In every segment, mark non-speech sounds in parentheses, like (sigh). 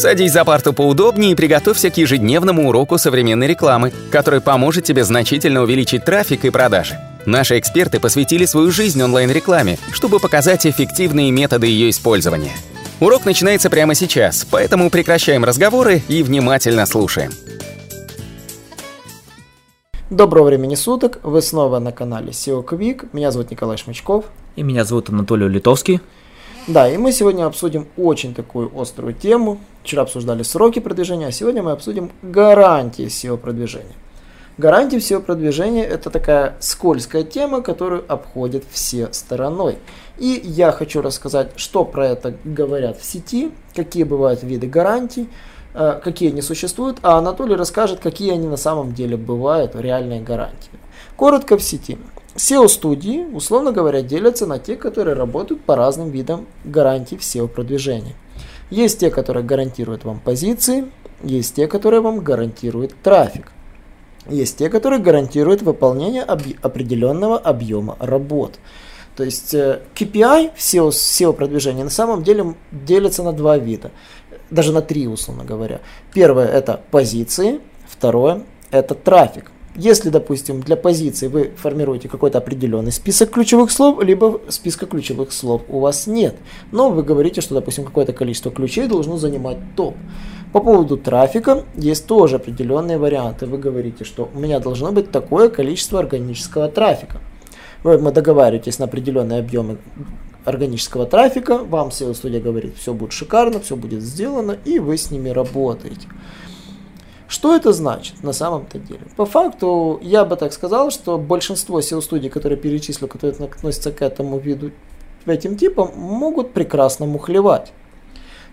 Садись за парту поудобнее и приготовься к ежедневному уроку современной рекламы, который поможет тебе значительно увеличить трафик и продажи. Наши эксперты посвятили свою жизнь онлайн-рекламе, чтобы показать эффективные методы ее использования. Урок начинается прямо сейчас, поэтому прекращаем разговоры и внимательно слушаем. Доброго времени суток, вы снова на канале SEO Quick, меня зовут Николай Шмачков. И меня зовут Анатолий Литовский. Да, и мы сегодня обсудим очень такую острую тему. Вчера обсуждали сроки продвижения, а сегодня мы обсудим гарантии SEO-продвижения. Гарантии SEO-продвижения – это такая скользкая тема, которую обходят все стороной. И я хочу рассказать, что про это говорят в сети, какие бывают виды гарантий, э, какие они существуют, а Анатолий расскажет, какие они на самом деле бывают, реальные гарантии. Коротко в сети. SEO-студии, условно говоря, делятся на те, которые работают по разным видам гарантий в SEO-продвижении. Есть те, которые гарантируют вам позиции, есть те, которые вам гарантируют трафик. Есть те, которые гарантируют выполнение об- определенного объема работ. То есть KPI в SEO, SEO на самом деле делятся на два вида, даже на три, условно говоря. Первое это позиции, второе это трафик. Если, допустим, для позиции вы формируете какой-то определенный список ключевых слов, либо списка ключевых слов у вас нет, но вы говорите, что, допустим, какое-то количество ключей должно занимать топ. По поводу трафика есть тоже определенные варианты. Вы говорите, что у меня должно быть такое количество органического трафика. Вы договариваетесь на определенные объемы органического трафика, вам SEO-студия говорит, все будет шикарно, все будет сделано, и вы с ними работаете. Что это значит на самом-то деле? По факту, я бы так сказал, что большинство SEO-студий, которые перечислю, которые относятся к этому виду, этим типам, могут прекрасно мухлевать.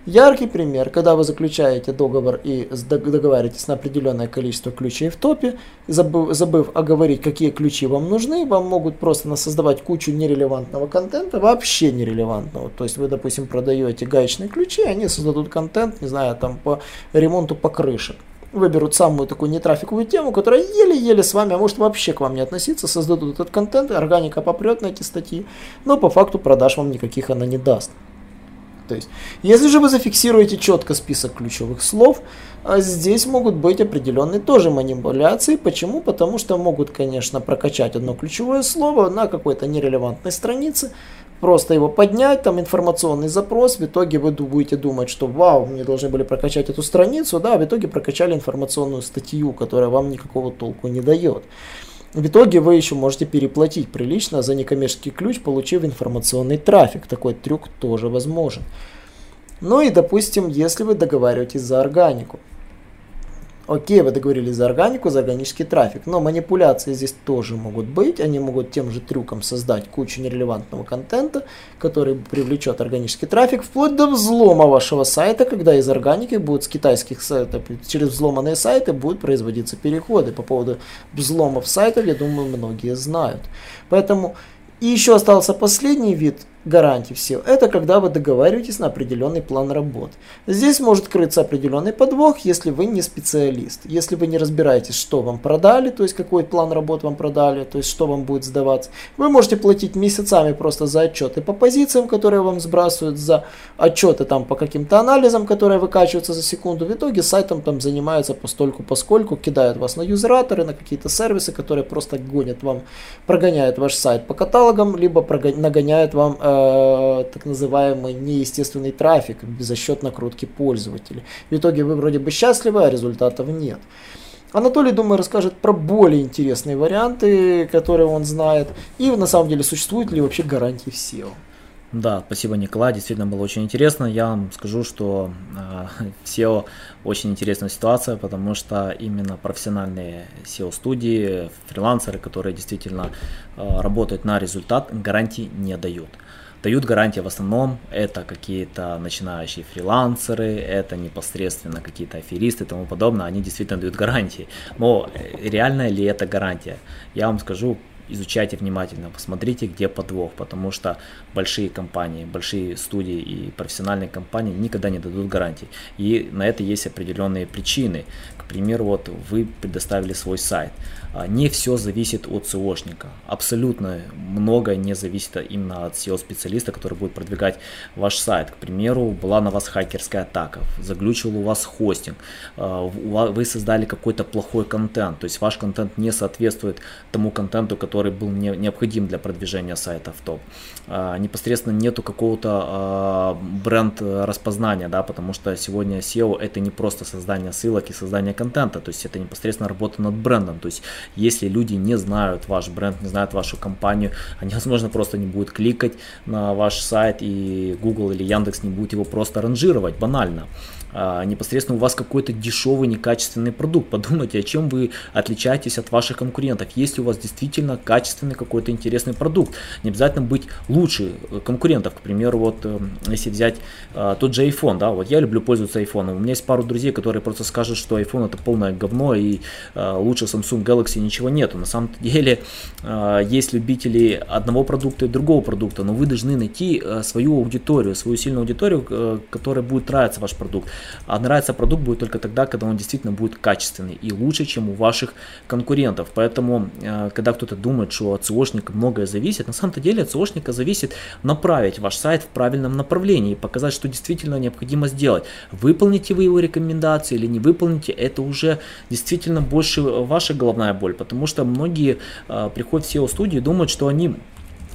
Яркий пример, когда вы заключаете договор и договариваетесь на определенное количество ключей в топе, забыв, забыв оговорить, какие ключи вам нужны, вам могут просто создавать кучу нерелевантного контента, вообще нерелевантного. То есть вы, допустим, продаете гаечные ключи, они создадут контент, не знаю, там по ремонту покрышек выберут самую такую нетрафиковую тему, которая еле-еле с вами, а может вообще к вам не относиться, создадут этот контент, органика попрет на эти статьи, но по факту продаж вам никаких она не даст. То есть, если же вы зафиксируете четко список ключевых слов, а здесь могут быть определенные тоже манипуляции. Почему? Потому что могут, конечно, прокачать одно ключевое слово на какой-то нерелевантной странице, просто его поднять, там информационный запрос, в итоге вы будете думать, что вау, мне должны были прокачать эту страницу, да, в итоге прокачали информационную статью, которая вам никакого толку не дает. В итоге вы еще можете переплатить прилично за некоммерческий ключ, получив информационный трафик. Такой трюк тоже возможен. Ну и, допустим, если вы договариваетесь за органику. Окей, вы договорились за органику, за органический трафик, но манипуляции здесь тоже могут быть. Они могут тем же трюком создать кучу нерелевантного контента, который привлечет органический трафик, вплоть до взлома вашего сайта, когда из органики будут с китайских сайтов, через взломанные сайты будут производиться переходы. По поводу взломов сайтов, я думаю, многие знают. Поэтому и еще остался последний вид гарантий всего. Это когда вы договариваетесь на определенный план работ. Здесь может крыться определенный подвох, если вы не специалист. Если вы не разбираетесь, что вам продали, то есть какой план работ вам продали, то есть что вам будет сдаваться. Вы можете платить месяцами просто за отчеты по позициям, которые вам сбрасывают, за отчеты там по каким-то анализам, которые выкачиваются за секунду. В итоге сайтом там занимаются постольку поскольку, кидают вас на юзераторы, на какие-то сервисы, которые просто гонят вам, прогоняют ваш сайт по каталогам, либо нагоняют вам э, Э, так называемый неестественный трафик за счет накрутки пользователей. В итоге вы вроде бы счастливы, а результатов нет. Анатолий, думаю, расскажет про более интересные варианты, которые он знает, и на самом деле существуют ли вообще гарантии в SEO. Да, спасибо, Николай. Действительно было очень интересно. Я вам скажу, что э, (laughs) SEO очень интересная ситуация, потому что именно профессиональные SEO-студии, фрилансеры, которые действительно э, работают на результат, гарантий не дают дают гарантии в основном это какие-то начинающие фрилансеры, это непосредственно какие-то аферисты и тому подобное, они действительно дают гарантии. Но реальная ли это гарантия? Я вам скажу, изучайте внимательно, посмотрите, где подвох, потому что большие компании, большие студии и профессиональные компании никогда не дадут гарантий. И на это есть определенные причины. К примеру, вот вы предоставили свой сайт. А, не все зависит от SEOшника. Абсолютно многое не зависит именно от SEO-специалиста, который будет продвигать ваш сайт. К примеру, была на вас хакерская атака, заглючил у вас хостинг, а, вы создали какой-то плохой контент, то есть ваш контент не соответствует тому контенту, который был необходим для продвижения сайта в топ. А, непосредственно нету какого-то бренд распознания, да, потому что сегодня SEO это не просто создание ссылок и создание контента, то есть это непосредственно работа над брендом, то есть если люди не знают ваш бренд, не знают вашу компанию, (laughs) они, возможно, просто не будут кликать на ваш сайт и Google или Яндекс не будет его просто ранжировать банально а, непосредственно у вас какой-то дешевый, некачественный продукт. Подумайте, о чем вы отличаетесь от ваших конкурентов. Если у вас действительно качественный какой-то интересный продукт, не обязательно быть лучше конкурентов. К примеру, вот э, если взять а, тот же iPhone, да, вот я люблю пользоваться iPhone. У меня есть пару друзей, которые просто скажут, что iPhone это полное говно и а, лучше Samsung Galaxy ничего нету. На самом деле а, есть любители одного продукта и другого продукта, но вы должны найти а, свою аудиторию, свою сильную аудиторию, а, которая будет нравиться ваш продукт. А нравится продукт будет только тогда, когда он действительно будет качественный и лучше, чем у ваших конкурентов. Поэтому, э, когда кто-то думает, что от SEOшника многое зависит, на самом деле от SEOшника зависит направить ваш сайт в правильном направлении и показать, что действительно необходимо сделать. Выполните вы его рекомендации или не выполните, это уже действительно больше ваша головная боль, потому что многие э, приходят в SEO-студии и думают, что они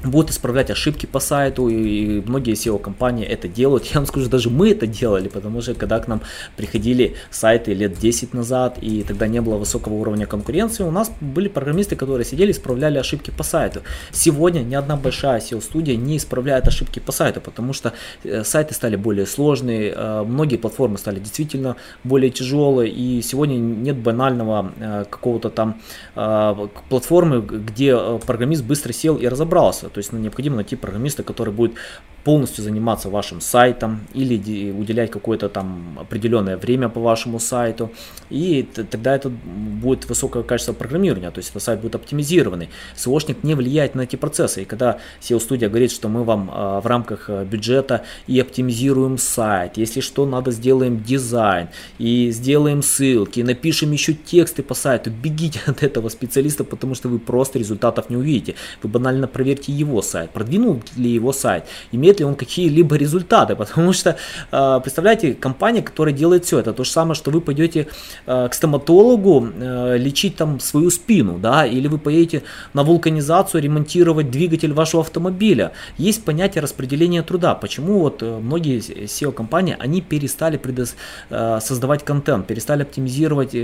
будут исправлять ошибки по сайту, и многие SEO-компании это делают. Я вам скажу, даже мы это делали, потому что когда к нам приходили сайты лет 10 назад, и тогда не было высокого уровня конкуренции, у нас были программисты, которые сидели исправляли ошибки по сайту. Сегодня ни одна большая SEO-студия не исправляет ошибки по сайту, потому что э, сайты стали более сложные, э, многие платформы стали действительно более тяжелые, и сегодня нет банального э, какого-то там платформы, где программист быстро сел и разобрался. То есть ну, необходимо найти программиста, который будет полностью заниматься вашим сайтом или уделять какое-то там определенное время по вашему сайту. И тогда это будет высокое качество программирования, то есть этот сайт будет оптимизированный. SEOшник не влияет на эти процессы. И когда SEO-студия говорит, что мы вам а, в рамках а, бюджета и оптимизируем сайт, если что, надо сделаем дизайн и сделаем ссылки, и напишем еще тексты по сайту, бегите (laughs) от этого специалиста, потому что вы просто результатов не увидите. Вы банально проверьте его сайт, продвинул ли его сайт, имеет ли он какие-либо результаты, (laughs) потому что, э, представляете, компания, которая делает все, это то же самое, что вы пойдете э, к стоматологу э, лечить там свою спину, да, или вы поедете на вулканизацию ремонтировать двигатель вашего автомобиля. Есть понятие распределения труда. Почему вот многие SEO-компании, они перестали предос, создавать контент, перестали оптимизировать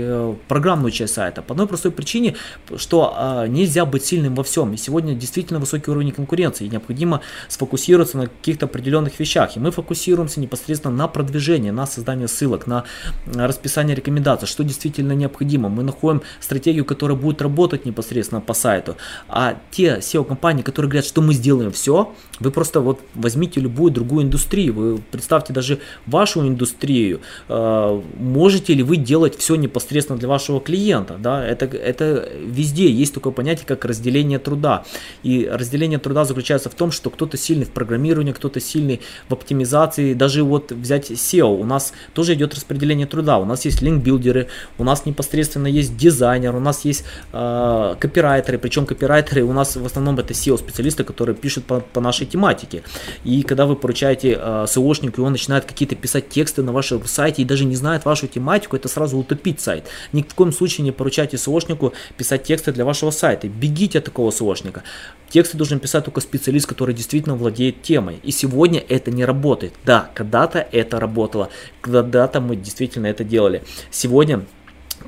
программную часть сайта? По одной простой причине, что нельзя быть сильным во всем. И сегодня действительно высокий уровень конкуренции, и необходимо сфокусироваться на каких-то определенных вещах. И мы фокусируемся непосредственно на продвижении, на создание ссылок, на расписание рекомендаций, что действительно необходимо. Мы находим стратегию, которая будет работать непосредственно по сайту. А те SEO-компании, которые говорят, что мы сделаем все, вы просто вот возьмите любую другую индустрию, вы представьте даже вашу индустрию, э, можете ли вы делать все непосредственно для вашего клиента, да, это, это везде есть такое понятие, как разделение труда, и разделение труда заключается в том, что кто-то сильный в программировании, кто-то сильный в оптимизации, даже вот взять SEO, у нас тоже идет распределение труда, у нас есть линкбилдеры, у нас непосредственно есть дизайнер, у нас есть э, копирайтеры, причем копирайтеры у нас в основном это SEO-специалисты, которые пишут по, по нашей тематике. И когда вы поручаете э, SEOшнику, и он начинает какие-то писать тексты на вашем сайте и даже не знает вашу тематику, это сразу утопить сайт. Ни в коем случае не поручайте SEOшнику писать тексты для вашего сайта. Бегите от такого SEOшника. Тексты должен писать только специалист, который действительно владеет темой. И сегодня это не работает. Да, когда-то это работало. Когда-то мы действительно это делали. Сегодня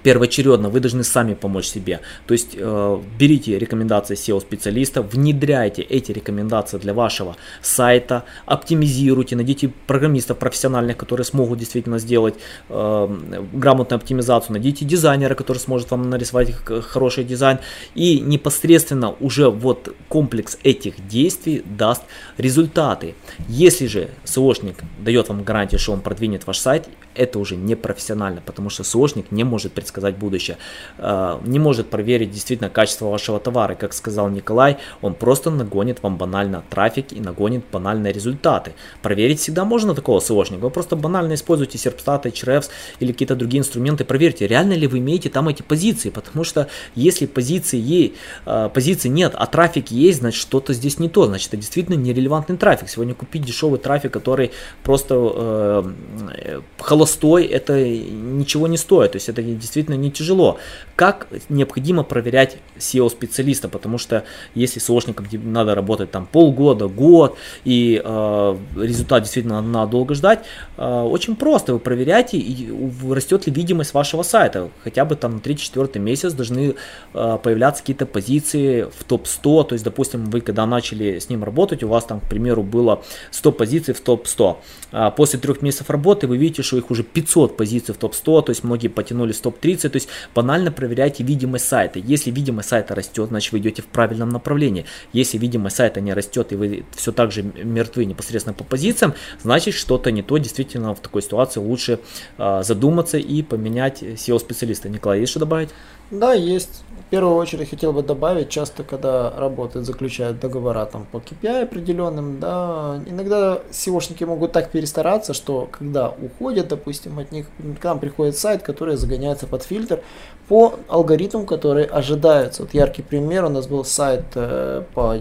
первоочередно вы должны сами помочь себе. То есть э, берите рекомендации SEO-специалиста, внедряйте эти рекомендации для вашего сайта, оптимизируйте, найдите программистов профессиональных, которые смогут действительно сделать э, грамотную оптимизацию, найдите дизайнера, который сможет вам нарисовать хороший дизайн. И непосредственно уже вот комплекс этих действий даст результаты. Если же SEOшник дает вам гарантию, что он продвинет ваш сайт, это уже не профессионально, потому что SEOшник не может предсказать будущее. Э, не может проверить действительно качество вашего товара. Как сказал Николай, он просто нагонит вам банально трафик и нагонит банальные результаты. Проверить всегда можно такого SEOшника. Вы просто банально используйте Serpstat, Hrefs или какие-то другие инструменты. Проверьте, реально ли вы имеете там эти позиции. Потому что если позиции, есть, э, позиции нет, а трафик есть, значит что-то здесь не то. Значит это действительно нерелевантный трафик. Сегодня купить дешевый трафик, который просто э, холостой, это ничего не стоит. То есть это действительно не тяжело. Как необходимо проверять SEO-специалиста, потому что если SEOшникам надо работать там полгода, год, и э, результат действительно надо долго ждать, э, очень просто. Вы проверяете, и растет ли видимость вашего сайта. Хотя бы там на 3-4 месяц должны э, появляться какие-то позиции в топ-100. То есть, допустим, вы когда начали с ним работать, у вас там, к примеру, было 100 позиций в топ-100. А после трех месяцев работы вы видите, что их уже 500 позиций в топ-100, то есть многие потянулись в топ-30. То есть банально проверяйте видимость сайта. Если видимость сайта растет, значит вы идете в правильном направлении. Если видимость сайта не растет и вы все так же мертвы непосредственно по позициям, значит что-то не то. Действительно в такой ситуации лучше э, задуматься и поменять SEO-специалиста. Николай, есть что добавить? Да, есть. В первую очередь хотел бы добавить, часто, когда работают, заключают договора там по KPI определенным, да, иногда SEOшники могут так перестараться, что когда уходят, допустим, от них, к нам приходит сайт, который загоняется под фильтр по алгоритмам, которые ожидаются. Вот яркий пример, у нас был сайт э, по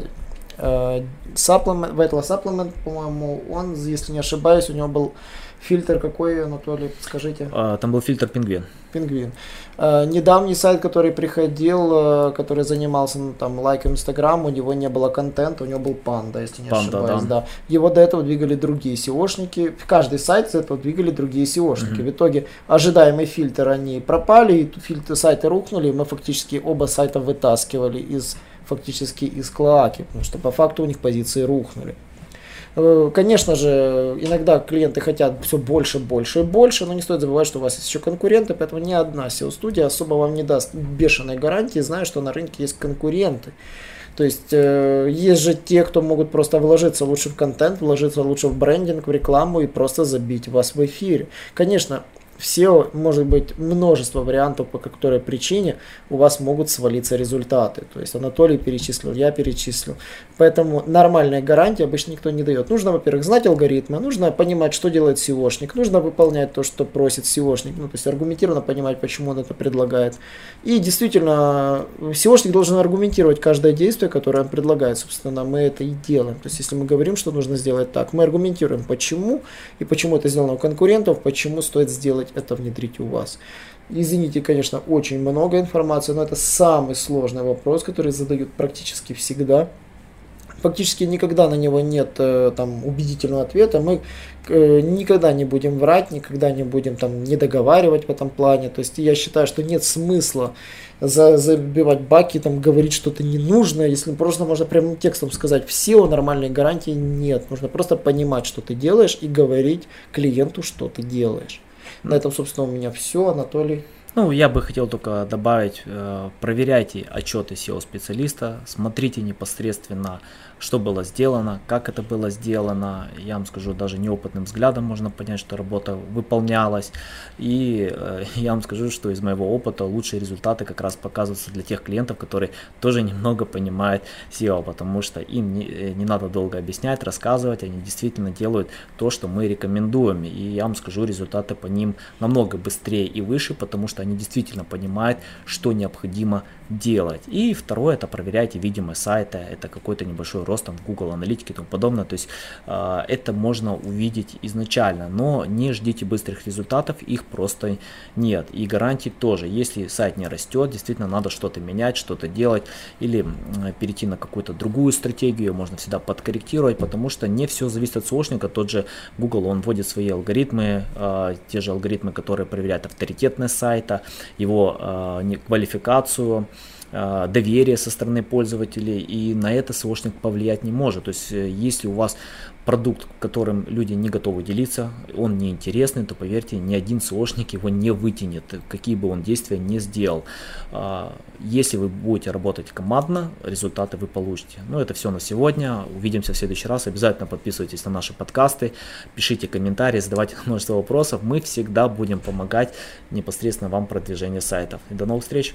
э, supplement, Vital Supplement, по-моему, он, если не ошибаюсь, у него был Фильтр какой, Анатолий, скажите? А, там был фильтр пингвин. Пингвин. А, недавний сайт, который приходил, а, который занимался ну, там лайком Инстаграм, у него не было контента, у него был панда, если не панда, ошибаюсь. Да. да. Его до этого двигали другие SEOшники. Каждый сайт с этого двигали другие SEOшники. Mm-hmm. В итоге ожидаемый фильтр они пропали, и фильтры сайта рухнули, и мы фактически оба сайта вытаскивали из фактически из клоаки, потому что по факту у них позиции рухнули. Э, конечно же, иногда клиенты хотят все больше, больше и больше, но не стоит забывать, что у вас есть еще конкуренты, поэтому ни одна SEO-студия особо вам не даст бешеной гарантии, зная, что на рынке есть конкуренты. То есть э, есть же те, кто могут просто вложиться лучше в контент, вложиться лучше в брендинг, в рекламу и просто забить вас в эфире. Конечно, в SEO может быть множество вариантов, по которой причине у вас могут свалиться результаты. То есть Анатолий перечислил, я перечислил. Поэтому нормальные гарантии обычно никто не дает. Нужно, во-первых, знать алгоритмы, нужно понимать, что делает SEOшник, нужно выполнять то, что просит SEOшник, ну, то есть аргументированно понимать, почему он это предлагает. И действительно, SEOшник должен аргументировать каждое действие, которое он предлагает. Собственно, мы это и делаем. То есть, если мы говорим, что нужно сделать так, мы аргументируем, почему, и почему это сделано у конкурентов, почему стоит сделать это внедрить у вас. Извините, конечно, очень много информации, но это самый сложный вопрос, который задают практически всегда. Фактически никогда на него нет э, там убедительного ответа. Мы э, никогда не будем врать, никогда не будем там не договаривать в этом плане. То есть я считаю, что нет смысла за, забивать баки, там говорить что-то ненужное, если просто можно прямым текстом сказать, все нормальной гарантии нет. Нужно просто понимать, что ты делаешь и говорить клиенту, что ты делаешь. На этом, собственно, у меня все. Анатолий. Ну, я бы хотел только добавить, э, проверяйте отчеты SEO-специалиста, смотрите непосредственно что было сделано, как это было сделано. Я вам скажу, даже неопытным взглядом можно понять, что работа выполнялась. И э, (laughs) я вам скажу, что из моего опыта лучшие результаты как раз показываются для тех клиентов, которые тоже немного понимают SEO, потому что им не, э, не надо долго объяснять, рассказывать, они действительно делают то, что мы рекомендуем. И я вам скажу, результаты по ним намного быстрее и выше, потому что они действительно понимают, что необходимо делать. И второе, это проверяйте видимость сайта, это какой-то небольшой рост там в Google аналитике и тому подобное. То есть э, это можно увидеть изначально, но не ждите быстрых результатов, их просто нет. И гарантий тоже. Если сайт не растет, действительно надо что-то менять, что-то делать или перейти на какую-то другую стратегию, можно всегда подкорректировать, потому что не все зависит от сошника. Тот же Google, он вводит свои алгоритмы, э, те же алгоритмы, которые проверяют авторитетность сайта, его э, квалификацию, доверие со стороны пользователей, и на это SEOшник повлиять не может. То есть, э, если у вас продукт, которым люди не готовы делиться, он неинтересный, то поверьте, ни один SEOшник его не вытянет, какие бы он действия не сделал. А, если вы будете работать командно, результаты вы получите. Ну, это все на сегодня. Увидимся в следующий раз. Обязательно подписывайтесь на наши подкасты, пишите комментарии, задавайте множество вопросов. Мы всегда будем помогать непосредственно вам продвижение сайтов. И до новых встреч!